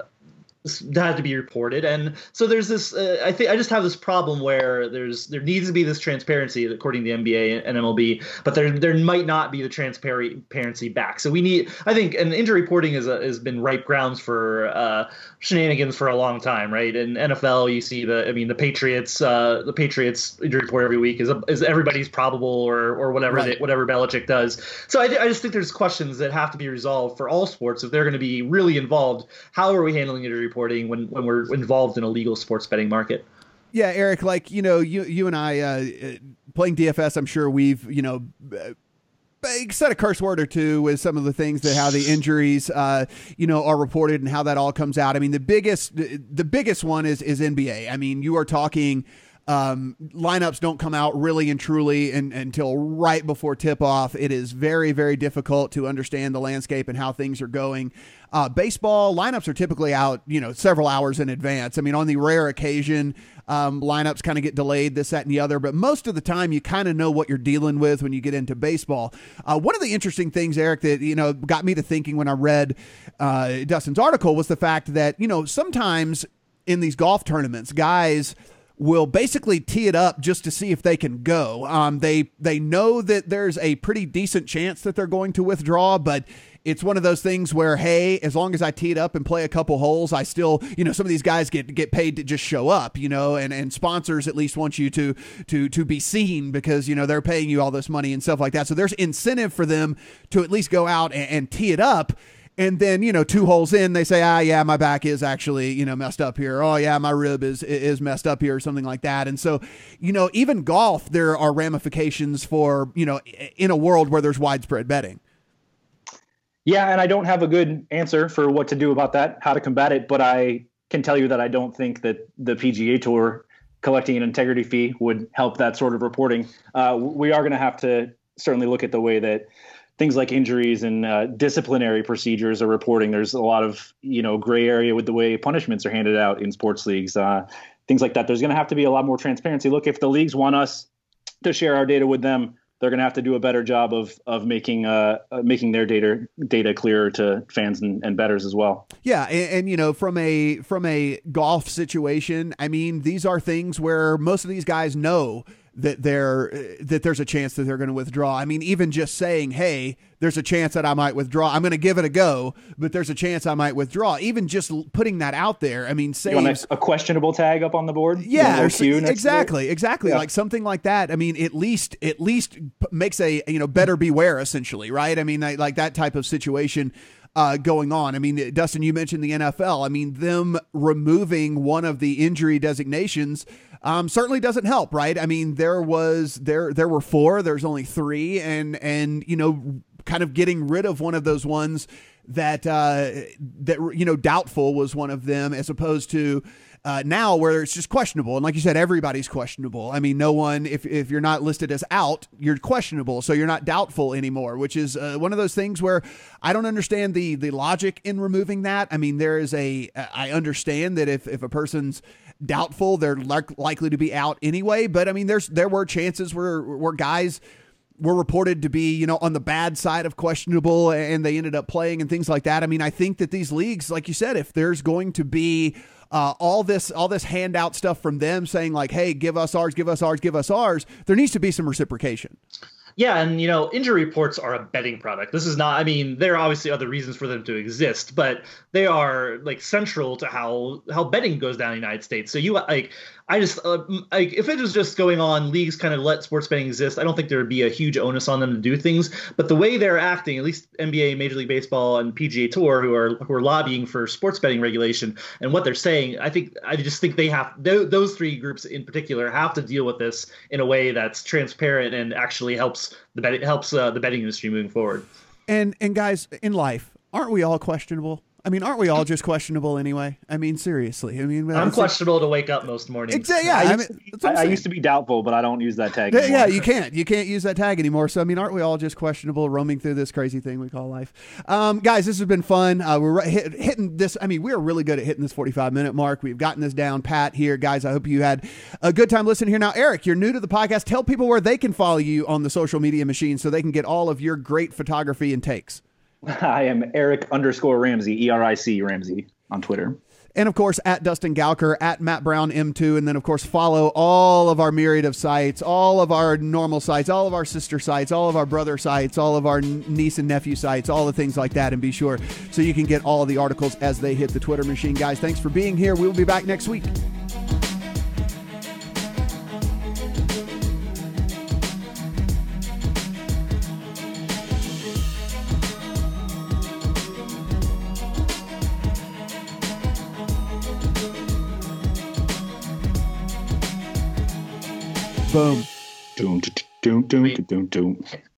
had to be reported. And so there's this uh, i think i just have this problem where there's there needs to be this transparency according to the nba and mlb but there there might not be the transparency back. So we need i think and injury reporting is a, has been ripe grounds for uh, shenanigans for a long time right? In nfl you see the i mean the patriots uh, the patriots injury report every week is a, is everybody's probable or or whatever right. they, whatever Belichick does. So I, I just think there's questions that have to be resolved for all sports. If they're going to be really involved how are we handling injury reporting when when we're involved in a legal sports betting market. Yeah, Eric, like you know, you you and I uh, playing DFS, I'm sure we've you know said a curse word or two with some of the things that how the injuries uh, you know are reported and how that all comes out. I mean, the biggest the biggest one is is NBA. I mean, you are talking um, lineups don't come out really and truly in, until right before tip off. It is very, very difficult to understand the landscape and how things are going. Uh, baseball lineups are typically out, you know, several hours in advance. I mean, on the rare occasion, um, lineups kind of get delayed, this, that, and the other, but most of the time, you kind of know what you're dealing with when you get into baseball. Uh, one of the interesting things, Eric, that you know got me to thinking when I read uh, Dustin's article was the fact that you know sometimes in these golf tournaments, guys will basically tee it up just to see if they can go. Um, they they know that there's a pretty decent chance that they're going to withdraw, but it's one of those things where hey, as long as I tee it up and play a couple holes, I still you know some of these guys get get paid to just show up, you know, and and sponsors at least want you to to to be seen because you know they're paying you all this money and stuff like that. So there's incentive for them to at least go out and, and tee it up and then you know two holes in they say ah yeah my back is actually you know messed up here. Oh yeah my rib is is messed up here or something like that. And so you know even golf there are ramifications for you know in a world where there's widespread betting. Yeah and i don't have a good answer for what to do about that how to combat it but i can tell you that i don't think that the pga tour collecting an integrity fee would help that sort of reporting. Uh, we are going to have to certainly look at the way that things like injuries and uh, disciplinary procedures are reporting. There's a lot of you know gray area with the way punishments are handed out in sports leagues. Uh, things like that. There's going to have to be a lot more transparency. Look, if the leagues want us to share our data with them, they're going to have to do a better job of of making uh, uh, making their data data clearer to fans and, and bettors as well. Yeah, and, and, you know from a from a golf situation, I mean these are things where most of these guys know that they're that there's a chance that they're going to withdraw. I mean, even just saying, "Hey, there's a chance that I might withdraw. I'm going to give it a go, but there's a chance I might withdraw." Even just putting that out there, I mean, a, a questionable tag up on the board. Yeah, exactly, exactly, yeah. like something like that. I mean, at least at least makes a you know better beware essentially, right? I mean, like that type of situation uh, going on. I mean, Dustin, you mentioned the NFL. I mean, them removing one of the injury designations um, certainly doesn't help, right? I mean, there was there there were four. There's only three, and and you know, kind of getting rid of one of those ones that uh, that you know doubtful was one of them, as opposed to uh, now where it's just questionable. And like you said, everybody's questionable. I mean, no one, if, if you're not listed as out, you're questionable. So you're not doubtful anymore, which is uh, one of those things where I don't understand the, the logic in removing that. I mean, there is a, I understand that if, if a person's doubtful, they're like, likely to be out anyway. But I mean, there's, there were chances where, where guys, were reported to be, you know, on the bad side of questionable and they ended up playing and things like that. I mean, I think that these leagues, like you said, if there's going to be uh, all this all this handout stuff from them saying like, "Hey, give us ours, give us ours, give us ours." There needs to be some reciprocation. Yeah, and you know, injury reports are a betting product. This is not. I mean, there are obviously other reasons for them to exist, but they are like central to how how betting goes down in the United States. So you like, I just uh, if it was just going on, leagues kind of let sports betting exist. I don't think there would be a huge onus on them to do things. But the way they're acting, at least NBA, Major League Baseball, and PGA Tour, who are who are lobbying for sports betting regulation, and what they're saying, I think I just think they have th- those three groups in particular have to deal with this in a way that's transparent and actually helps the bet- helps uh, the betting industry moving forward. And and guys in life, aren't we all questionable? I mean, aren't we all just questionable anyway? I mean, seriously. I mean, I'm questionable to wake up most mornings. Exactly. Yeah, I, I, mean, I, I, used to be doubtful, but I don't use that tag. Anymore. Yeah, you can't. You can't use that tag anymore. So I mean, aren't we all just questionable, roaming through this crazy thing we call life? Um, guys, this has been fun. Uh, we're hit, hitting this. I mean, we're really good at hitting this 45 minute mark. We've gotten this down pat here, guys. I hope you had a good time listening here. Now, Eric, you're new to the podcast. Tell people where they can follow you on the social media machine so they can get all of your great photography and takes. I am Eric underscore Ramsey, E R I C Ramsey on Twitter. And of course, at Dustin Gouker, at Matt Brown M2. And then, of course, follow all of our myriad of sites, all of our normal sites, all of our sister sites, all of our brother sites, all of our niece and nephew sites, all the things like that. And be sure so you can get all the articles as they hit the Twitter machine. Guys, thanks for being here. We'll be back next week. Boom. Doom, doom, doom, doom, doom, doom.